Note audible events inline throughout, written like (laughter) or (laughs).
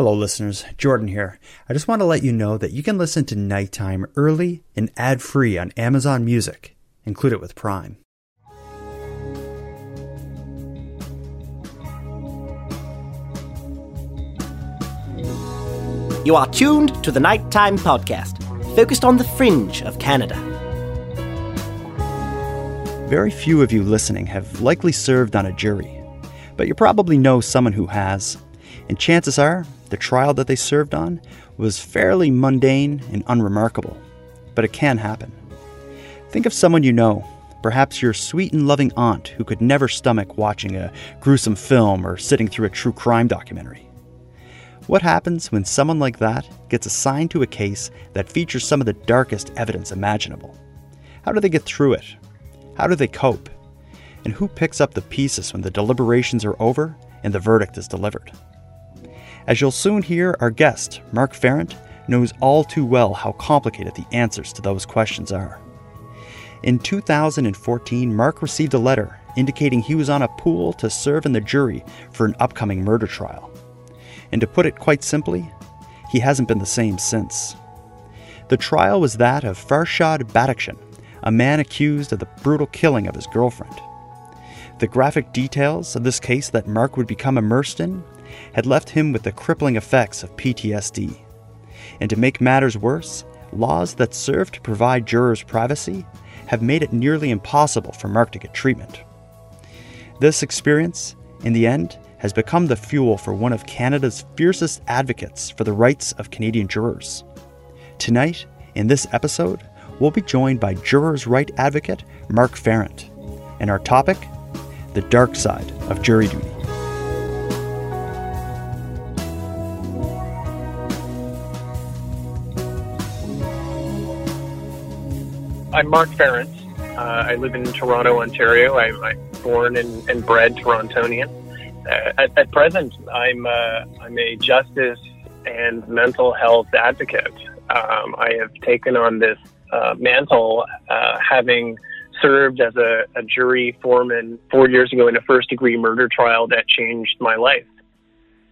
Hello, listeners. Jordan here. I just want to let you know that you can listen to Nighttime early and ad free on Amazon Music. Include it with Prime. You are tuned to the Nighttime Podcast, focused on the fringe of Canada. Very few of you listening have likely served on a jury, but you probably know someone who has, and chances are the trial that they served on was fairly mundane and unremarkable. But it can happen. Think of someone you know, perhaps your sweet and loving aunt who could never stomach watching a gruesome film or sitting through a true crime documentary. What happens when someone like that gets assigned to a case that features some of the darkest evidence imaginable? How do they get through it? How do they cope? And who picks up the pieces when the deliberations are over and the verdict is delivered? As you'll soon hear, our guest, Mark Farrant, knows all too well how complicated the answers to those questions are. In 2014, Mark received a letter indicating he was on a pool to serve in the jury for an upcoming murder trial. And to put it quite simply, he hasn't been the same since. The trial was that of Farshad Badakhshan, a man accused of the brutal killing of his girlfriend. The graphic details of this case that Mark would become immersed in had left him with the crippling effects of PTSD. And to make matters worse, laws that serve to provide jurors privacy have made it nearly impossible for Mark to get treatment. This experience, in the end, has become the fuel for one of Canada's fiercest advocates for the rights of Canadian jurors. Tonight, in this episode, we'll be joined by jurors' right advocate Mark Farrant, and our topic the dark side of jury duty. I'm Mark Farrant. Uh, I live in Toronto, Ontario. I'm, I'm born and, and, bred Torontonian. Uh, at, at, present, I'm uh, I'm a justice and mental health advocate. Um, I have taken on this uh, mantle, uh, having served as a, a jury foreman four years ago in a first degree murder trial that changed my life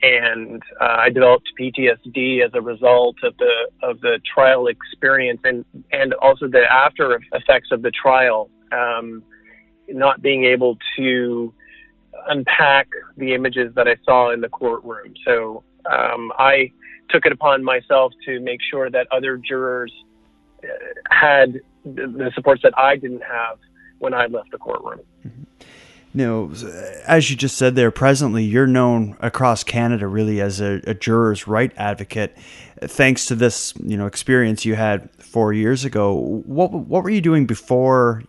and uh, I developed PTSD as a result of the of the trial experience and and also the after effects of the trial, um, not being able to unpack the images that I saw in the courtroom. So um, I took it upon myself to make sure that other jurors uh, had the supports that I didn't have when I left the courtroom. Mm-hmm you know, as you just said there, presently you're known across Canada really as a, a, juror's right advocate. Thanks to this, you know, experience you had four years ago, what what were you doing before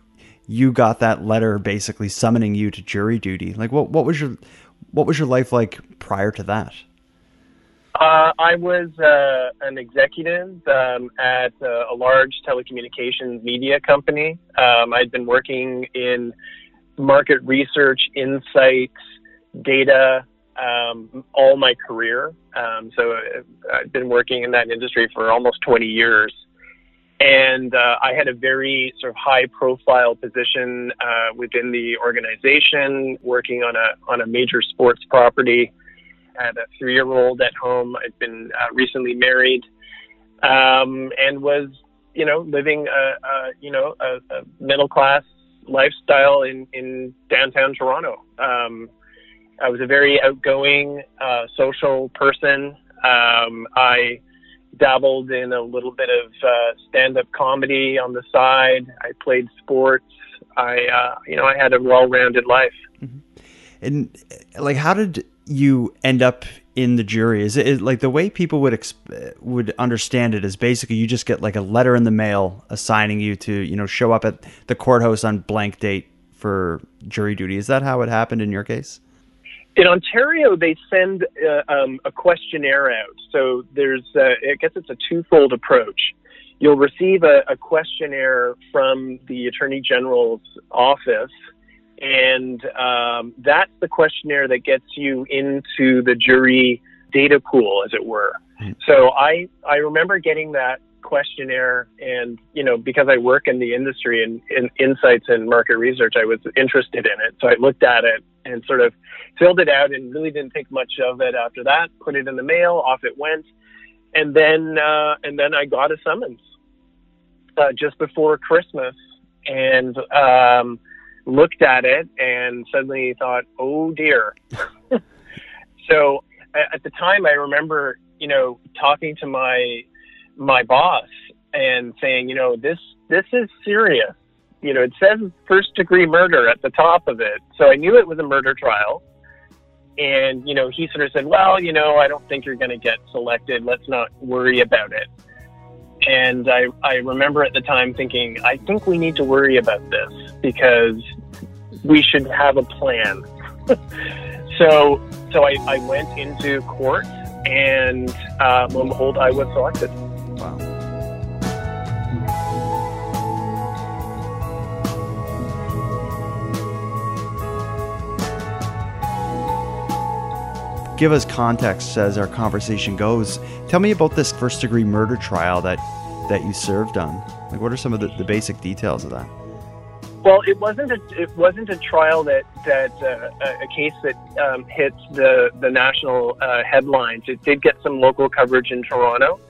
you got that letter, basically summoning you to jury duty? Like, what what was your what was your life like prior to that? Uh, I was uh, an executive um, at a, a large telecommunications media company. Um, I'd been working in market research, insights, data, um, all my career. Um, so uh, I've been working in that industry for almost 20 years. And uh, I had a very sort of high profile position uh, within the organization, working on a, on a major sports property. I had a three year old at home. I'd been uh, recently married um, and was, you know, living a, a you know, a, a middle class lifestyle in, in downtown Toronto. Um, I was a very outgoing, uh, social person. Um, I dabbled in a little bit of uh, stand-up comedy on the side. I played sports. I, uh, you know, I had a well-rounded life. Mm-hmm. And like, how did you end up in the jury? Is it like the way people would exp- would understand it is basically you just get like a letter in the mail assigning you to you know show up at the courthouse on blank date for jury duty. Is that how it happened in your case? In Ontario, they send uh, um, a questionnaire out. So there's, uh, I guess it's a twofold approach. You'll receive a, a questionnaire from the Attorney General's office and um, that's the questionnaire that gets you into the jury data pool, as it were. Mm-hmm. So I I remember getting that questionnaire, and you know because I work in the industry and in insights and market research, I was interested in it. So I looked at it and sort of filled it out and really didn't think much of it after that. Put it in the mail, off it went, and then uh, and then I got a summons uh, just before Christmas and um, looked at it and suddenly thought, oh dear. (laughs) so at the time, I remember you know talking to my my boss and saying, you know, this this is serious. You know, it says first degree murder at the top of it. So I knew it was a murder trial. And, you know, he sort of said, well, you know, I don't think you're going to get selected. Let's not worry about it. And I, I remember at the time thinking, I think we need to worry about this because we should have a plan. (laughs) so, so I, I went into court and uh, lo and behold, I was selected. Give us context as our conversation goes. Tell me about this first degree murder trial that that you served on. Like, what are some of the, the basic details of that? Well, it wasn't a it wasn't a trial that that uh, a case that um, hits the the national uh, headlines. It did get some local coverage in Toronto.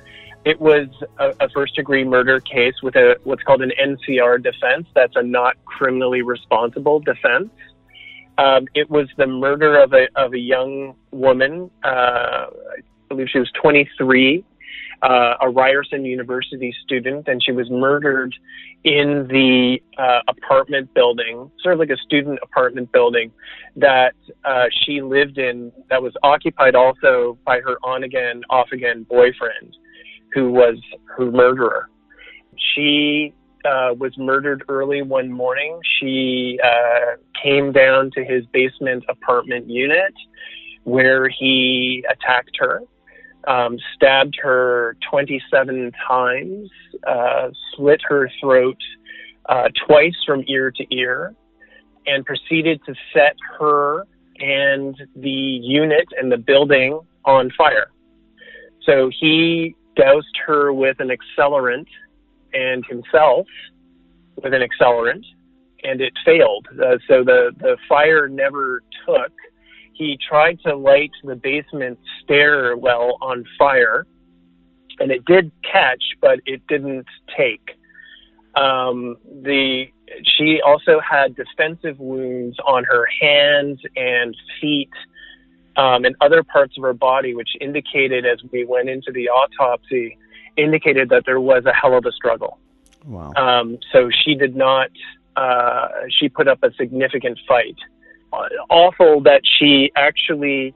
It was a, a first degree murder case with a what's called an NCR defense. That's a not criminally responsible defense. Um, it was the murder of a of a young woman. Uh, I believe she was 23, uh, a Ryerson University student, and she was murdered in the uh, apartment building, sort of like a student apartment building that uh, she lived in. That was occupied also by her on again, off again boyfriend, who was her murderer. She uh, was murdered early one morning. She uh, came down to his basement apartment unit where he attacked her, um, stabbed her 27 times, uh, slit her throat uh, twice from ear to ear, and proceeded to set her and the unit and the building on fire. So he doused her with an accelerant and himself with an accelerant, and it failed. Uh, so the, the fire never took. He tried to light the basement stairwell on fire, and it did catch, but it didn't take. Um, the she also had defensive wounds on her hands and feet um, and other parts of her body, which indicated, as we went into the autopsy, indicated that there was a hell of a struggle. Wow. Um, so she did not. Uh, she put up a significant fight. Awful that she actually.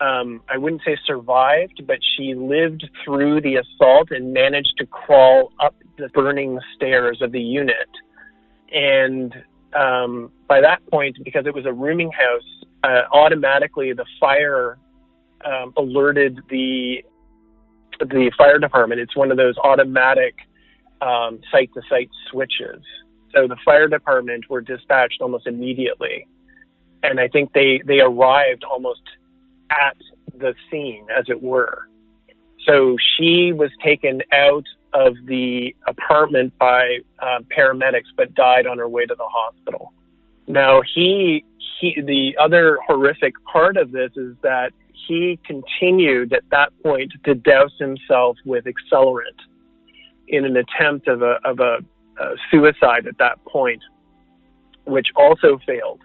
Um, I wouldn't say survived, but she lived through the assault and managed to crawl up the burning stairs of the unit. And um, by that point, because it was a rooming house, uh, automatically the fire um, alerted the the fire department. It's one of those automatic site to site switches. So the fire department were dispatched almost immediately. And I think they, they arrived almost at the scene, as it were. So she was taken out of the apartment by uh, paramedics, but died on her way to the hospital. Now he, he, the other horrific part of this is that he continued at that point to douse himself with accelerant in an attempt of a, of a, a suicide at that point, which also failed.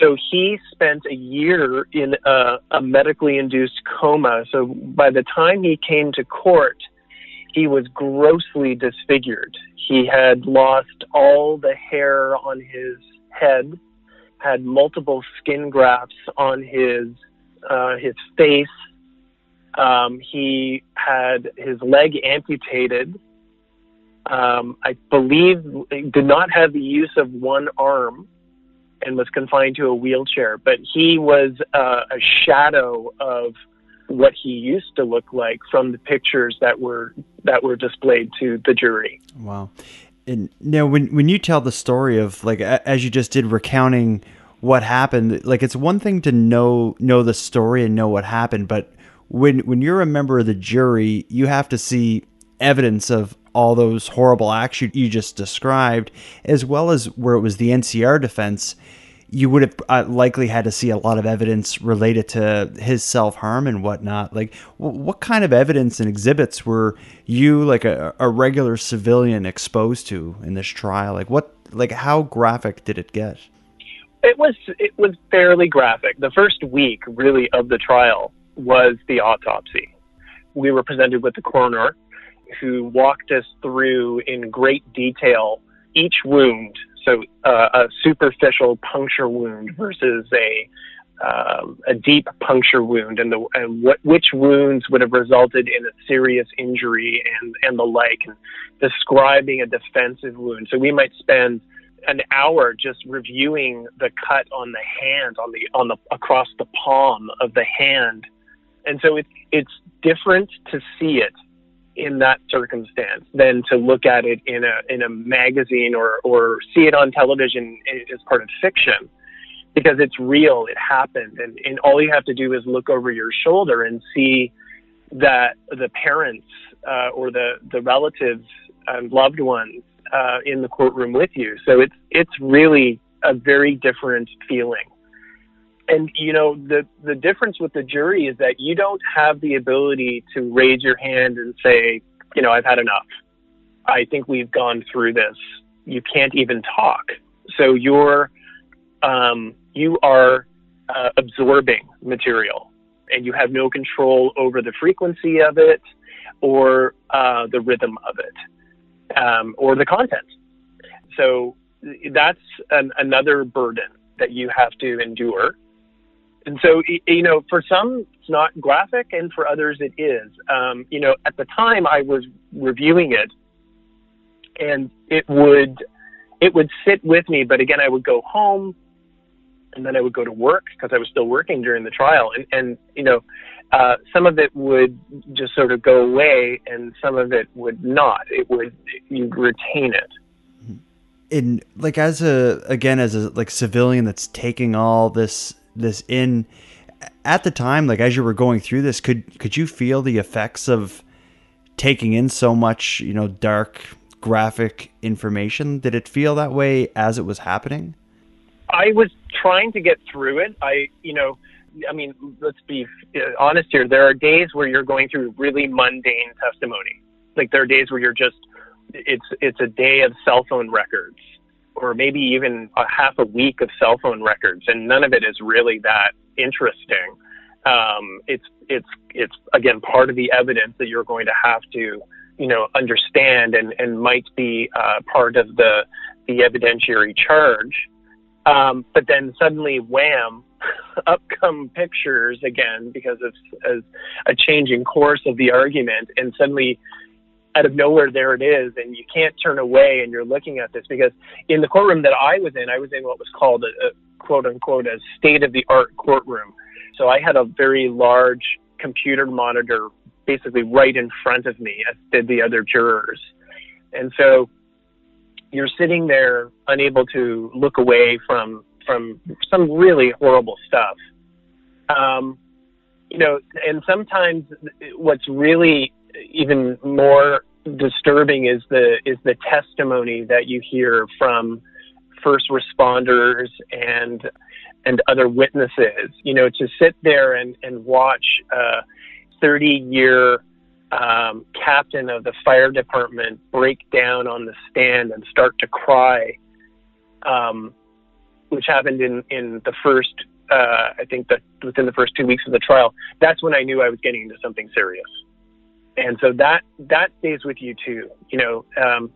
So he spent a year in a, a, medically induced coma. So by the time he came to court, he was grossly disfigured. He had lost all the hair on his head, had multiple skin grafts on his uh, his face, um, he had his leg amputated. Um, I believe did not have the use of one arm and was confined to a wheelchair, but he was uh, a shadow of what he used to look like from the pictures that were that were displayed to the jury. Wow. And now when when you tell the story of like as you just did recounting what happened, like it's one thing to know know the story and know what happened, but when when you're a member of the jury, you have to see evidence of all those horrible acts you, you just described, as well as where it was the NCR defense. you would have uh, likely had to see a lot of evidence related to his self harm and whatnot. Like, w- what kind of evidence and exhibits were you, like a, a regular civilian, exposed to in this trial? Like, what, like, how graphic did it get? It was it was fairly graphic. The first week, really, of the trial was the autopsy. We were presented with the coroner, who walked us through in great detail each wound so uh, a superficial puncture wound versus a um, a deep puncture wound, and the and what which wounds would have resulted in a serious injury and and the like, and describing a defensive wound. So we might spend an hour just reviewing the cut on the hand, on the on the across the palm of the hand, and so it's it's different to see it in that circumstance than to look at it in a in a magazine or or see it on television as part of fiction because it's real it happened. And, and all you have to do is look over your shoulder and see that the parents uh, or the the relatives and loved ones uh, in the courtroom with you. So it's it's really a very different feeling. And you know the the difference with the jury is that you don't have the ability to raise your hand and say you know i've had enough. I think we've gone through this. You can't even talk. So you're um, you are uh, absorbing material and you have no control over the frequency of it or uh, the rhythm of it um, or the content so that's an, another burden that you have to endure and so, you know, for some it's not graphic, and for others it is. Um, you know, at the time I was reviewing it, and it would it would sit with me. But again, I would go home, and then I would go to work because I was still working during the trial, and and you know, uh, some of it would just sort of go away, and some of it would not. It would you retain it. In like as a again as a like civilian that's taking all this this in at the time like as you were going through this could could you feel the effects of taking in so much you know dark graphic information? Did it feel that way as it was happening? I was trying to get through it i you know i mean let's be uh, honest here there are days where you're going through really mundane testimony like there are days where you're just it's it's a day of cell phone records or maybe even a half a week of cell phone records, and none of it is really that interesting. Um, it's it's it's again part of the evidence that you're going to have to you know understand and and might be uh, part of the the evidentiary charge. Um, but then suddenly, wham, (laughs) up come pictures again because of as a changing course of the argument, and suddenly out of nowhere there it is. And you can't turn away and you're looking at this because in the courtroom that I was in I was in what was called a, a quote unquote a state of the art courtroom. So I had a very large computer monitor basically right in front of me as did the other jurors. And so you're sitting there unable to look away from from some really horrible stuff um, you know and sometimes what's really even more disturbing is the is the testimony that you hear from first responders and and other witnesses. You know, to sit there and and watch a 30 year um, captain of the fire department break down on the stand and start to cry, um, which happened in in the first. Uh, I think that within the first two weeks of the trial, that's when I knew I was getting into something serious. And so that that stays with you too you know um,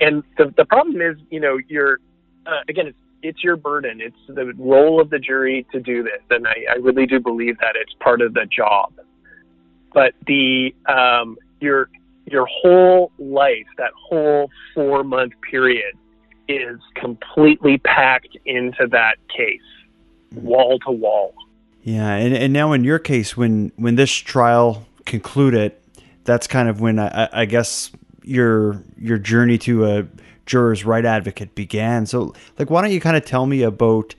and the the problem is you know you're uh, again it's it's your burden. It's the role of the jury to do this. And I, I really do believe that it's part of the job but the um, your your whole life that whole four month period is completely packed into that case wall to wall yeah and, and now in your case when when this trial concluded that's kind of when I, I guess your your journey to a juror's right advocate began. So, like, why don't you kind of tell me about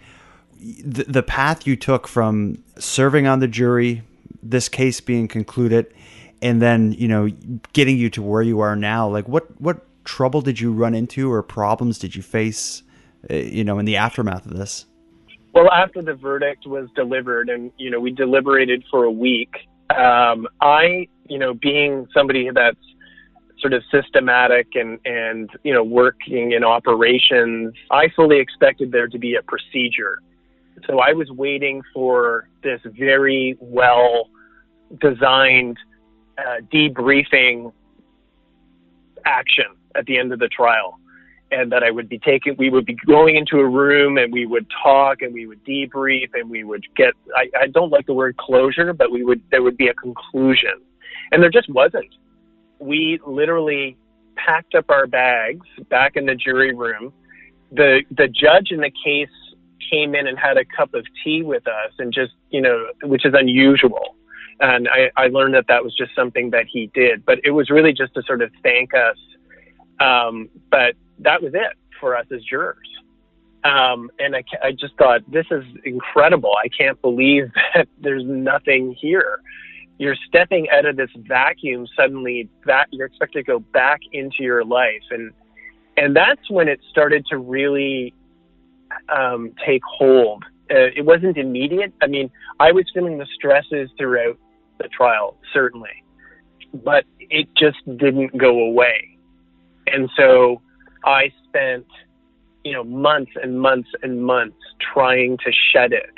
the, the path you took from serving on the jury, this case being concluded, and then you know getting you to where you are now? Like, what what trouble did you run into, or problems did you face, uh, you know, in the aftermath of this? Well, after the verdict was delivered, and you know, we deliberated for a week. Um, I, you know, being somebody that's sort of systematic and and you know working in operations, I fully expected there to be a procedure. So I was waiting for this very well designed uh, debriefing action at the end of the trial and that I would be taking, we would be going into a room and we would talk and we would debrief and we would get, I, I don't like the word closure, but we would, there would be a conclusion. And there just wasn't. We literally packed up our bags back in the jury room. The, the judge in the case came in and had a cup of tea with us and just, you know, which is unusual. And I, I learned that that was just something that he did, but it was really just to sort of thank us. Um, but that was it for us as jurors. Um, and I, I just thought, this is incredible. I can't believe (laughs) that there's nothing here. You're stepping out of this vacuum suddenly. That you're expected to go back into your life, and and that's when it started to really um, take hold. Uh, it wasn't immediate. I mean, I was feeling the stresses throughout the trial, certainly, but it just didn't go away. And so I spent, you know, months and months and months trying to shed it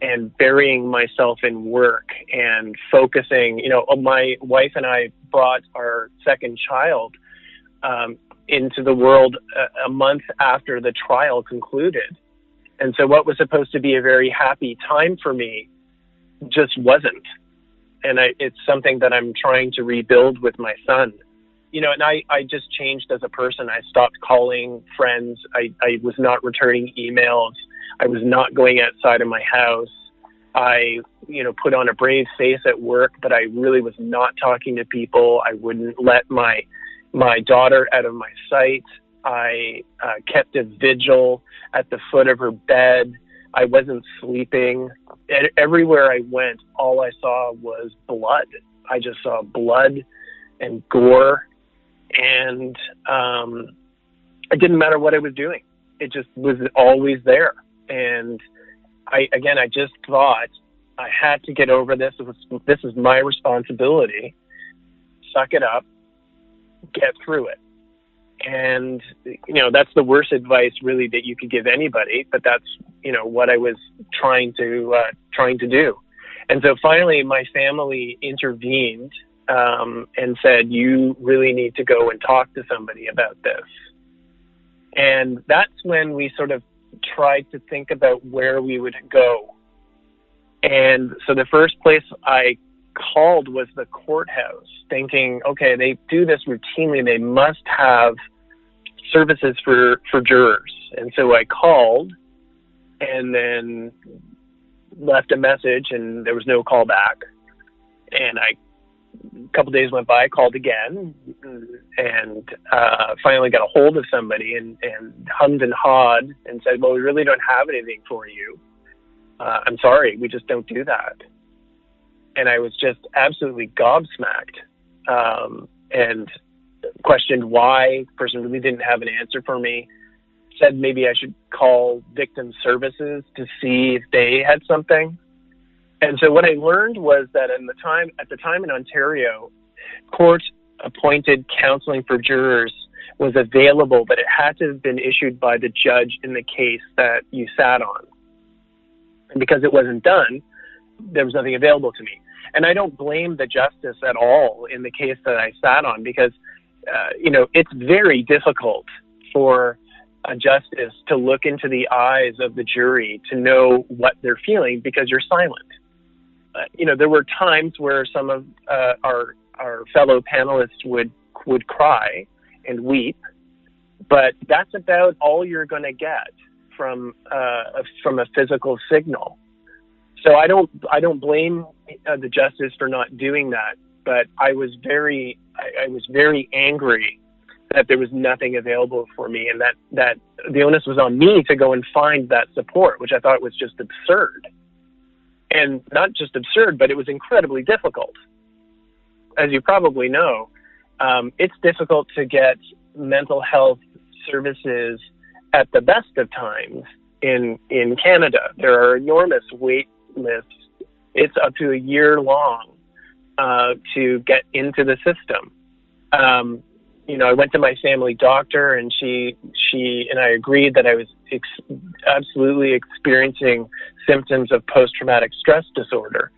and burying myself in work and focusing. You know, my wife and I brought our second child um, into the world a, a month after the trial concluded. And so what was supposed to be a very happy time for me just wasn't. And I, it's something that I'm trying to rebuild with my son you know, and I, I just changed as a person. I stopped calling friends. I, I was not returning emails. I was not going outside of my house. I, you know, put on a brave face at work, but I really was not talking to people. I wouldn't let my, my daughter out of my sight. I uh, kept a vigil at the foot of her bed. I wasn't sleeping. Everywhere I went, all I saw was blood. I just saw blood and gore and um, it didn't matter what I was doing. It just was always there. And I again, I just thought I had to get over this. Was, this is my responsibility. Suck it up, get through it. And you know that's the worst advice really that you could give anybody. But that's you know what I was trying to uh, trying to do. And so finally, my family intervened um, and said, You really need to go and talk to somebody about this. And that's when we sort of tried to think about where we would go. And so the first place I called was the courthouse, thinking, okay, they do this routinely. They must have services for, for jurors. And so I called and then left a message, and there was no call back. And I a couple days went by, called again, and uh, finally got a hold of somebody and, and hummed and hawed and said, "Well, we really don't have anything for you. Uh, I'm sorry, we just don't do that." And I was just absolutely gobsmacked um, and questioned why. The person really didn't have an answer for me. Said maybe I should call victim services to see if they had something. And so what I learned was that in the time at the time in Ontario, court appointed counseling for jurors was available, but it had to have been issued by the judge in the case that you sat on. And because it wasn't done, there was nothing available to me. And I don't blame the justice at all in the case that I sat on because, uh, you know, it's very difficult for a justice to look into the eyes of the jury to know what they're feeling because you're silent you know, there were times where some of uh, our our fellow panelists would would cry and weep, but that's about all you're going to get from uh, from a physical signal. So I don't I don't blame uh, the justice for not doing that, but I was very I, I was very angry that there was nothing available for me, and that that the onus was on me to go and find that support, which I thought was just absurd and not just absurd, but it was incredibly difficult. As you probably know, um, it's difficult to get mental health services at the best of times in in Canada. There are enormous wait lists. It's up to a year long uh, to get into the system. Um, you know, I went to my family doctor, and she she and I agreed that I was ex- absolutely experiencing symptoms of post traumatic stress disorder,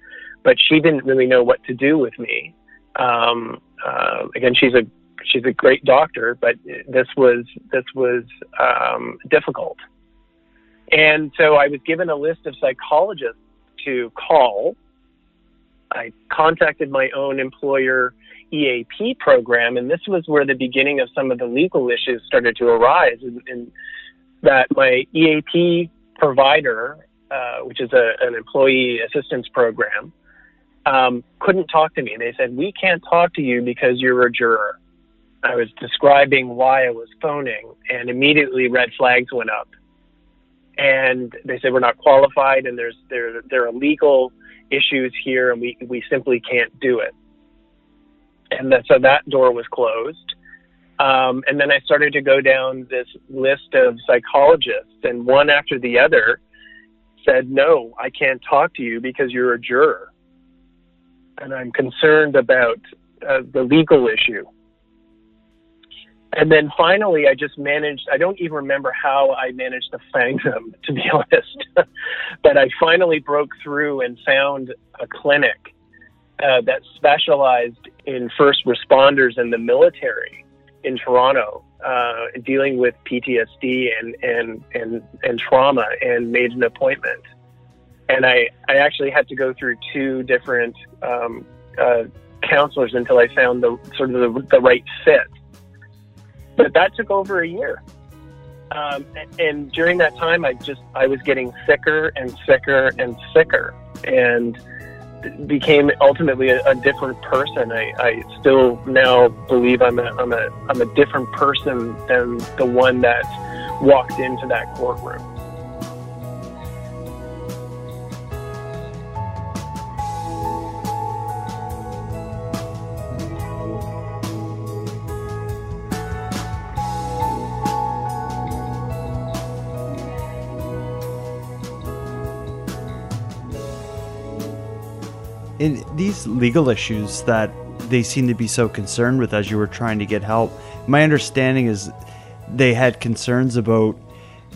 but she didn't really know what to do with me. Um, uh, again, she's a she's a great doctor, but this was this was um, difficult. And so I was given a list of psychologists to call. I contacted my own employer EAP program, and this was where the beginning of some of the legal issues started to arise. And, that my EAP provider, uh, which is a, an employee assistance program, um, couldn't talk to me. They said, We can't talk to you because you're a juror. I was describing why I was phoning, and immediately red flags went up. And they said, We're not qualified, and there's there, there are legal issues here, and we, we simply can't do it. And that, so that door was closed. Um, and then I started to go down this list of psychologists, and one after the other said, No, I can't talk to you because you're a juror. And I'm concerned about uh, the legal issue. And then finally, I just managed, I don't even remember how I managed to find them, (laughs) to be honest. (laughs) but I finally broke through and found a clinic uh, that specialized in first responders in the military in Toronto, uh, dealing with PTSD and, and, and, and trauma, and made an appointment. And I, I actually had to go through two different um, uh, counselors until I found the sort of the, the right fit. But that took over a year. Um, and during that time, I just I was getting sicker and sicker and sicker, and became ultimately a, a different person. I, I, still now believe I'm a, I'm a I'm a different person than the one that walked into that courtroom. In these legal issues that they seem to be so concerned with as you were trying to get help, my understanding is they had concerns about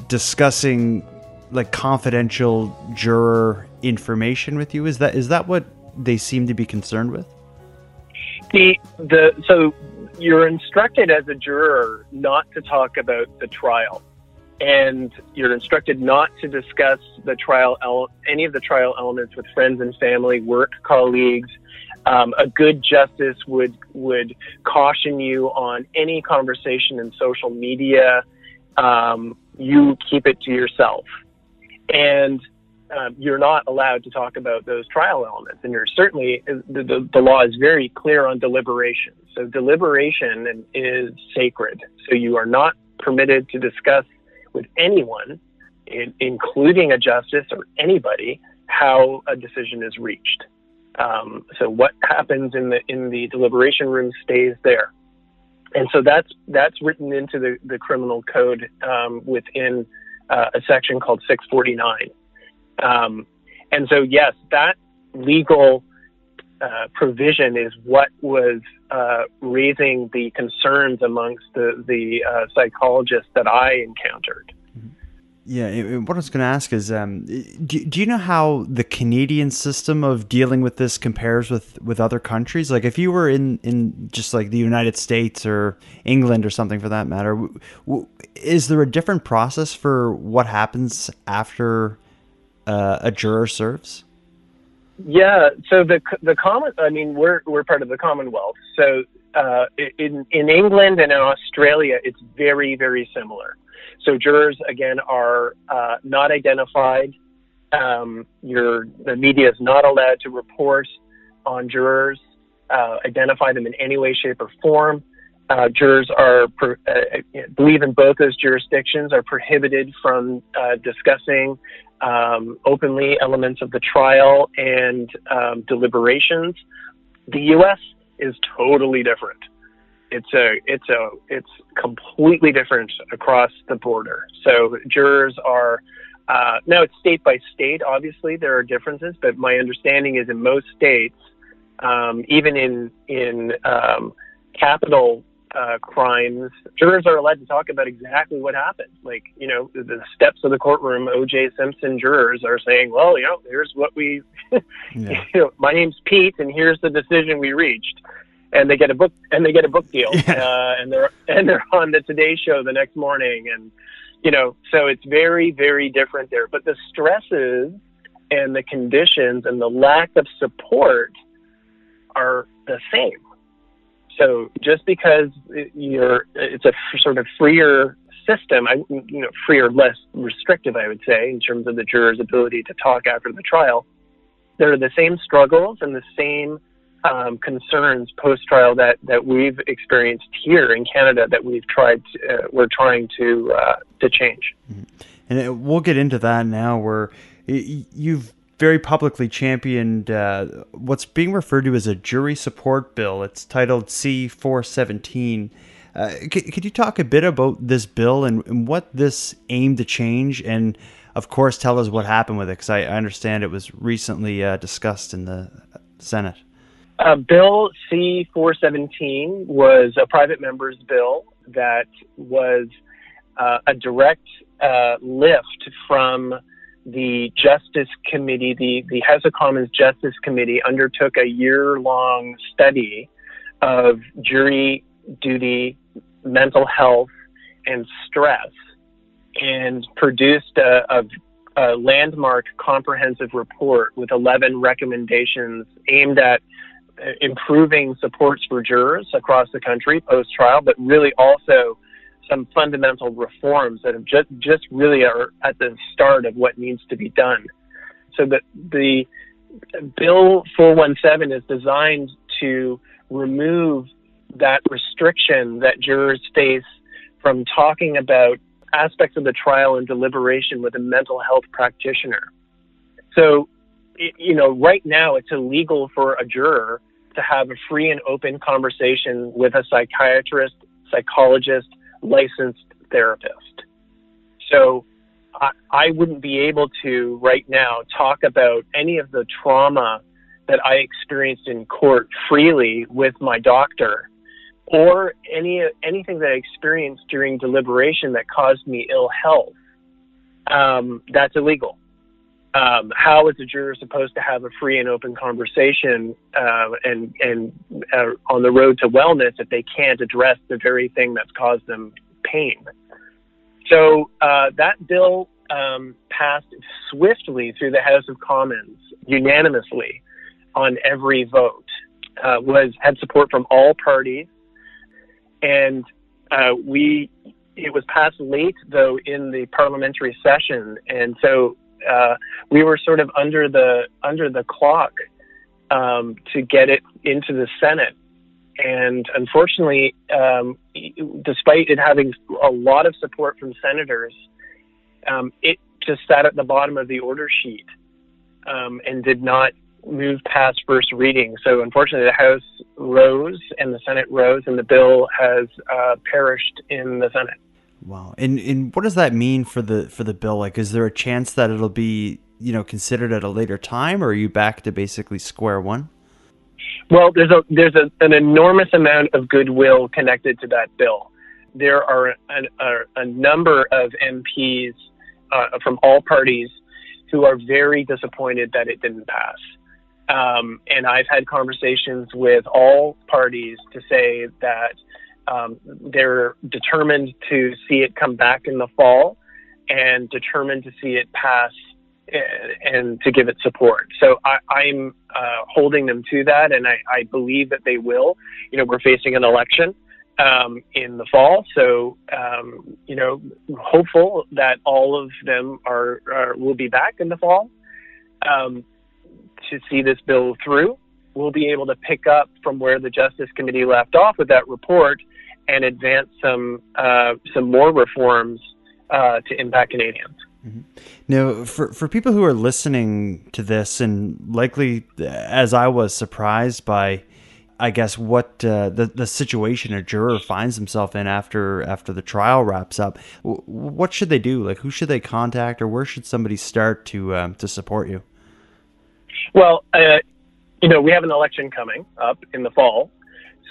discussing like confidential juror information with you. Is that is that what they seem to be concerned with? The the so you're instructed as a juror not to talk about the trial and you're instructed not to discuss the trial ele- any of the trial elements with friends and family, work colleagues. Um, a good justice would would caution you on any conversation in social media. Um, you keep it to yourself, and um, you're not allowed to talk about those trial elements. And you're certainly the, the, the law is very clear on deliberation. So deliberation is sacred. So you are not permitted to discuss with anyone, in, including a justice or anybody, how a decision is reached. Um, so what happens in the in the deliberation room stays there, and so that's that's written into the, the criminal code um, within uh, a section called 649. Um, and so yes, that legal uh, provision is what was uh, raising the concerns amongst the the uh, psychologists that I encountered. Yeah, what I was going to ask is, um, do, do you know how the Canadian system of dealing with this compares with, with other countries? Like, if you were in, in just like the United States or England or something for that matter, w- w- is there a different process for what happens after uh, a juror serves? Yeah, so the the common, I mean, we're we're part of the Commonwealth. So uh, in in England and in Australia, it's very very similar. So jurors again are uh, not identified. Um, your the media is not allowed to report on jurors, uh, identify them in any way, shape, or form. Uh, jurors are per, uh, believe in both those jurisdictions are prohibited from uh, discussing um, openly elements of the trial and um, deliberations. The U.S. is totally different. It's a it's a it's completely different across the border. So jurors are Uh, now it's state by state. Obviously, there are differences, but my understanding is in most states, um, even in in um, capital uh, crimes, jurors are allowed to talk about exactly what happened. Like, you know, the, steps of the courtroom, O.J. Simpson jurors are saying, well, you know, here's what we, (laughs) yeah. you know, my name's Pete, and here's the decision we reached. And they get a book, and they get a book deal, (laughs) yeah. uh, and they're and they're on the Today Show the next morning, and you know, so it's very, very different there. But the stresses and the conditions and the lack of support are the same. So just because you're, it's a sort of freer system, I, you know, freer, less restrictive, I would say, in terms of the juror's ability to talk after the trial. There are the same struggles and the same um, concerns post trial that, that we've experienced here in Canada that we've tried to, uh, we're trying to uh, to change. Mm-hmm. And we'll get into that now. Where you've very publicly championed uh, what's being referred to as a jury support bill. It's titled C four seventeen. Uh, could you talk a bit about this bill and, and, what this aimed to change? And of course, tell us what happened with it, because I, I, understand it was recently uh, discussed in the Senate. Uh, bill C 417 was a private member's bill that was uh, a direct uh, lift from the Justice Committee, the, the House of Commons Justice Committee undertook a year long study of jury duty, mental health, and stress and produced a, a a landmark comprehensive report with 11 recommendations aimed at uh, improving supports for jurors across the country post trial, but really also some fundamental reforms that have just, just really are at the start of what needs to be done. So that the Bill 417 is designed to remove that restriction that jurors face from talking about aspects of the trial and deliberation with a mental health practitioner. So you know, right now it's illegal for a juror to have a free and open conversation with a psychiatrist, psychologist, licensed therapist. So I, I wouldn't be able to right now talk about any of the trauma that I experienced in court freely with my doctor or any anything that I experienced during deliberation that caused me ill health. Um, that's illegal um, how is a juror supposed to have a free and open conversation uh, and and uh, on the road to wellness if they can't address the very thing that's caused them pain? So uh, that bill um, passed swiftly through the House of Commons unanimously on every vote. Uh, was had support from all parties, and uh, we it was passed late though in the parliamentary session, and so uh, we were sort of under the under the clock um, to get it into the Senate. And unfortunately, um, despite it having a lot of support from senators, um, it just sat at the bottom of the order sheet um, and did not move past first reading. So unfortunately, the House rose and the Senate rose, and the bill has uh, perished in the Senate. Wow. And and what does that mean for the for the bill? Like, is there a chance that it'll be you know considered at a later time, or are you back to basically square one? Well, there's a there's a, an enormous amount of goodwill connected to that bill. There are a, a, a number of MPs uh, from all parties who are very disappointed that it didn't pass. Um, and I've had conversations with all parties to say that um, they're determined to see it come back in the fall and determined to see it pass and, eh, and to give it support. So I, am uh, holding them to that, and I, I, believe that they will. You know, we're facing an election um, in the fall, so um, you know, hopeful that all of them are, are will be back in the fall um, to see this bill through. We'll be able to pick up from where the Justice Committee left off with that report and advance some uh, some more reforms uh, to impact Canadians. Mm-hmm. Now, for for people who are listening to this, and likely as I was surprised by I guess what uh, the the situation a juror finds himself in after after the trial wraps up. what should they do? Like, who should they contact, or where should somebody start to um, to support you? Well, uh, you know, we have an election coming up in the fall,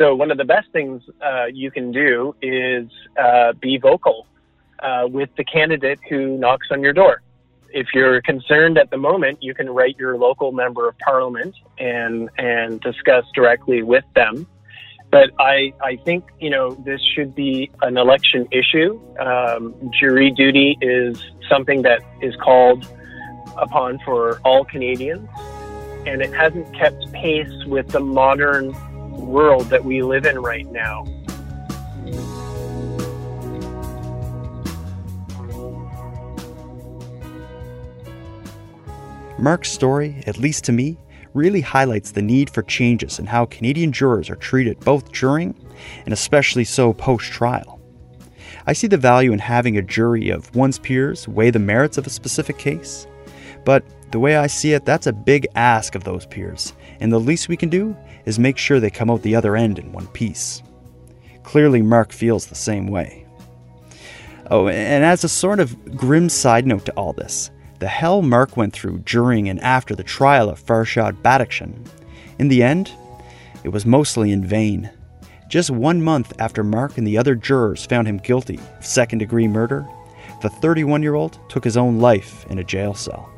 so one of the best things uh, you can do is uh, be vocal uh, with the candidate who knocks on your door if you're concerned at the moment, you can write your local member of parliament and and discuss directly with them. But I I think you know this should be an election issue. Um, jury duty is something that is called upon for all Canadians, and it hasn't kept pace with the modern world that we live in right now. Mark's story, at least to me, really highlights the need for changes in how Canadian jurors are treated both during and especially so post trial. I see the value in having a jury of one's peers weigh the merits of a specific case, but the way I see it, that's a big ask of those peers, and the least we can do is make sure they come out the other end in one piece. Clearly, Mark feels the same way. Oh, and as a sort of grim side note to all this, the hell Mark went through during and after the trial of Farshad Badakhshan. In the end, it was mostly in vain. Just one month after Mark and the other jurors found him guilty of second degree murder, the 31 year old took his own life in a jail cell.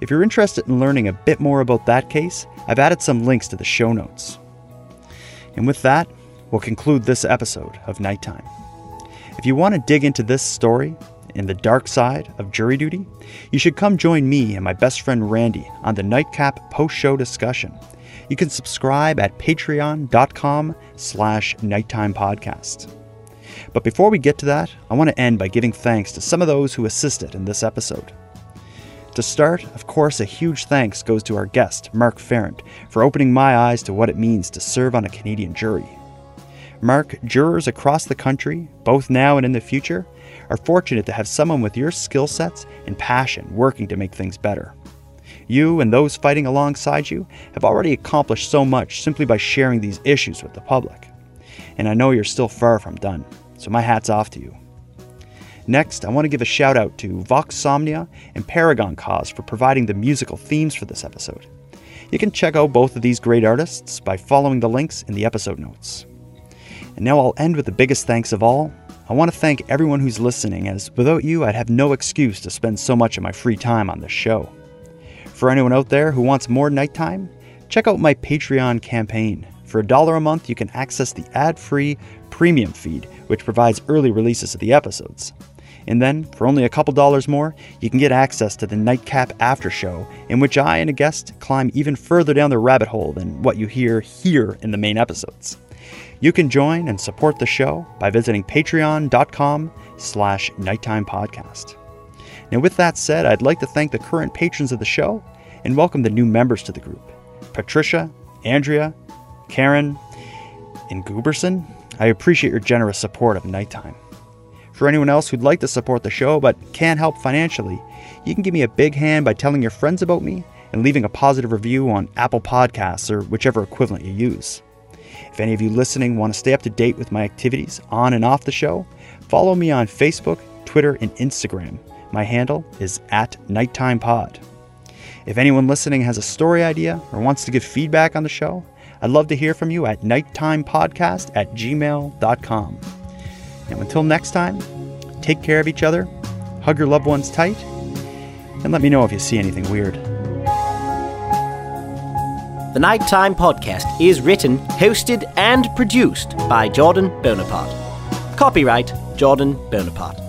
If you're interested in learning a bit more about that case, I've added some links to the show notes. And with that, we'll conclude this episode of Nighttime. If you want to dig into this story in the dark side of jury duty, you should come join me and my best friend Randy on the Nightcap post-show discussion. You can subscribe at patreon.com slash nighttime podcast. But before we get to that, I want to end by giving thanks to some of those who assisted in this episode. To start, of course, a huge thanks goes to our guest, Mark Farrant, for opening my eyes to what it means to serve on a Canadian jury. Mark, jurors across the country, both now and in the future, are fortunate to have someone with your skill sets and passion working to make things better. You and those fighting alongside you have already accomplished so much simply by sharing these issues with the public. And I know you're still far from done, so my hat's off to you. Next, I want to give a shout out to Vox Somnia and Paragon Cause for providing the musical themes for this episode. You can check out both of these great artists by following the links in the episode notes. And now I'll end with the biggest thanks of all I want to thank everyone who's listening, as without you, I'd have no excuse to spend so much of my free time on this show. For anyone out there who wants more nighttime, check out my Patreon campaign. For a dollar a month, you can access the ad free premium feed, which provides early releases of the episodes. And then, for only a couple dollars more, you can get access to the Nightcap After Show, in which I and a guest climb even further down the rabbit hole than what you hear here in the main episodes. You can join and support the show by visiting patreon.com slash nighttime podcast. Now, with that said, I'd like to thank the current patrons of the show and welcome the new members to the group Patricia, Andrea, Karen, and Gooberson. I appreciate your generous support of Nighttime. For anyone else who'd like to support the show but can't help financially, you can give me a big hand by telling your friends about me and leaving a positive review on Apple Podcasts or whichever equivalent you use. If any of you listening want to stay up to date with my activities on and off the show, follow me on Facebook, Twitter, and Instagram. My handle is at NighttimePod. If anyone listening has a story idea or wants to give feedback on the show, I'd love to hear from you at nighttimepodcast at gmail.com. And until next time, take care of each other, hug your loved ones tight, and let me know if you see anything weird. The Nighttime Podcast is written, hosted, and produced by Jordan Bonaparte. Copyright Jordan Bonaparte.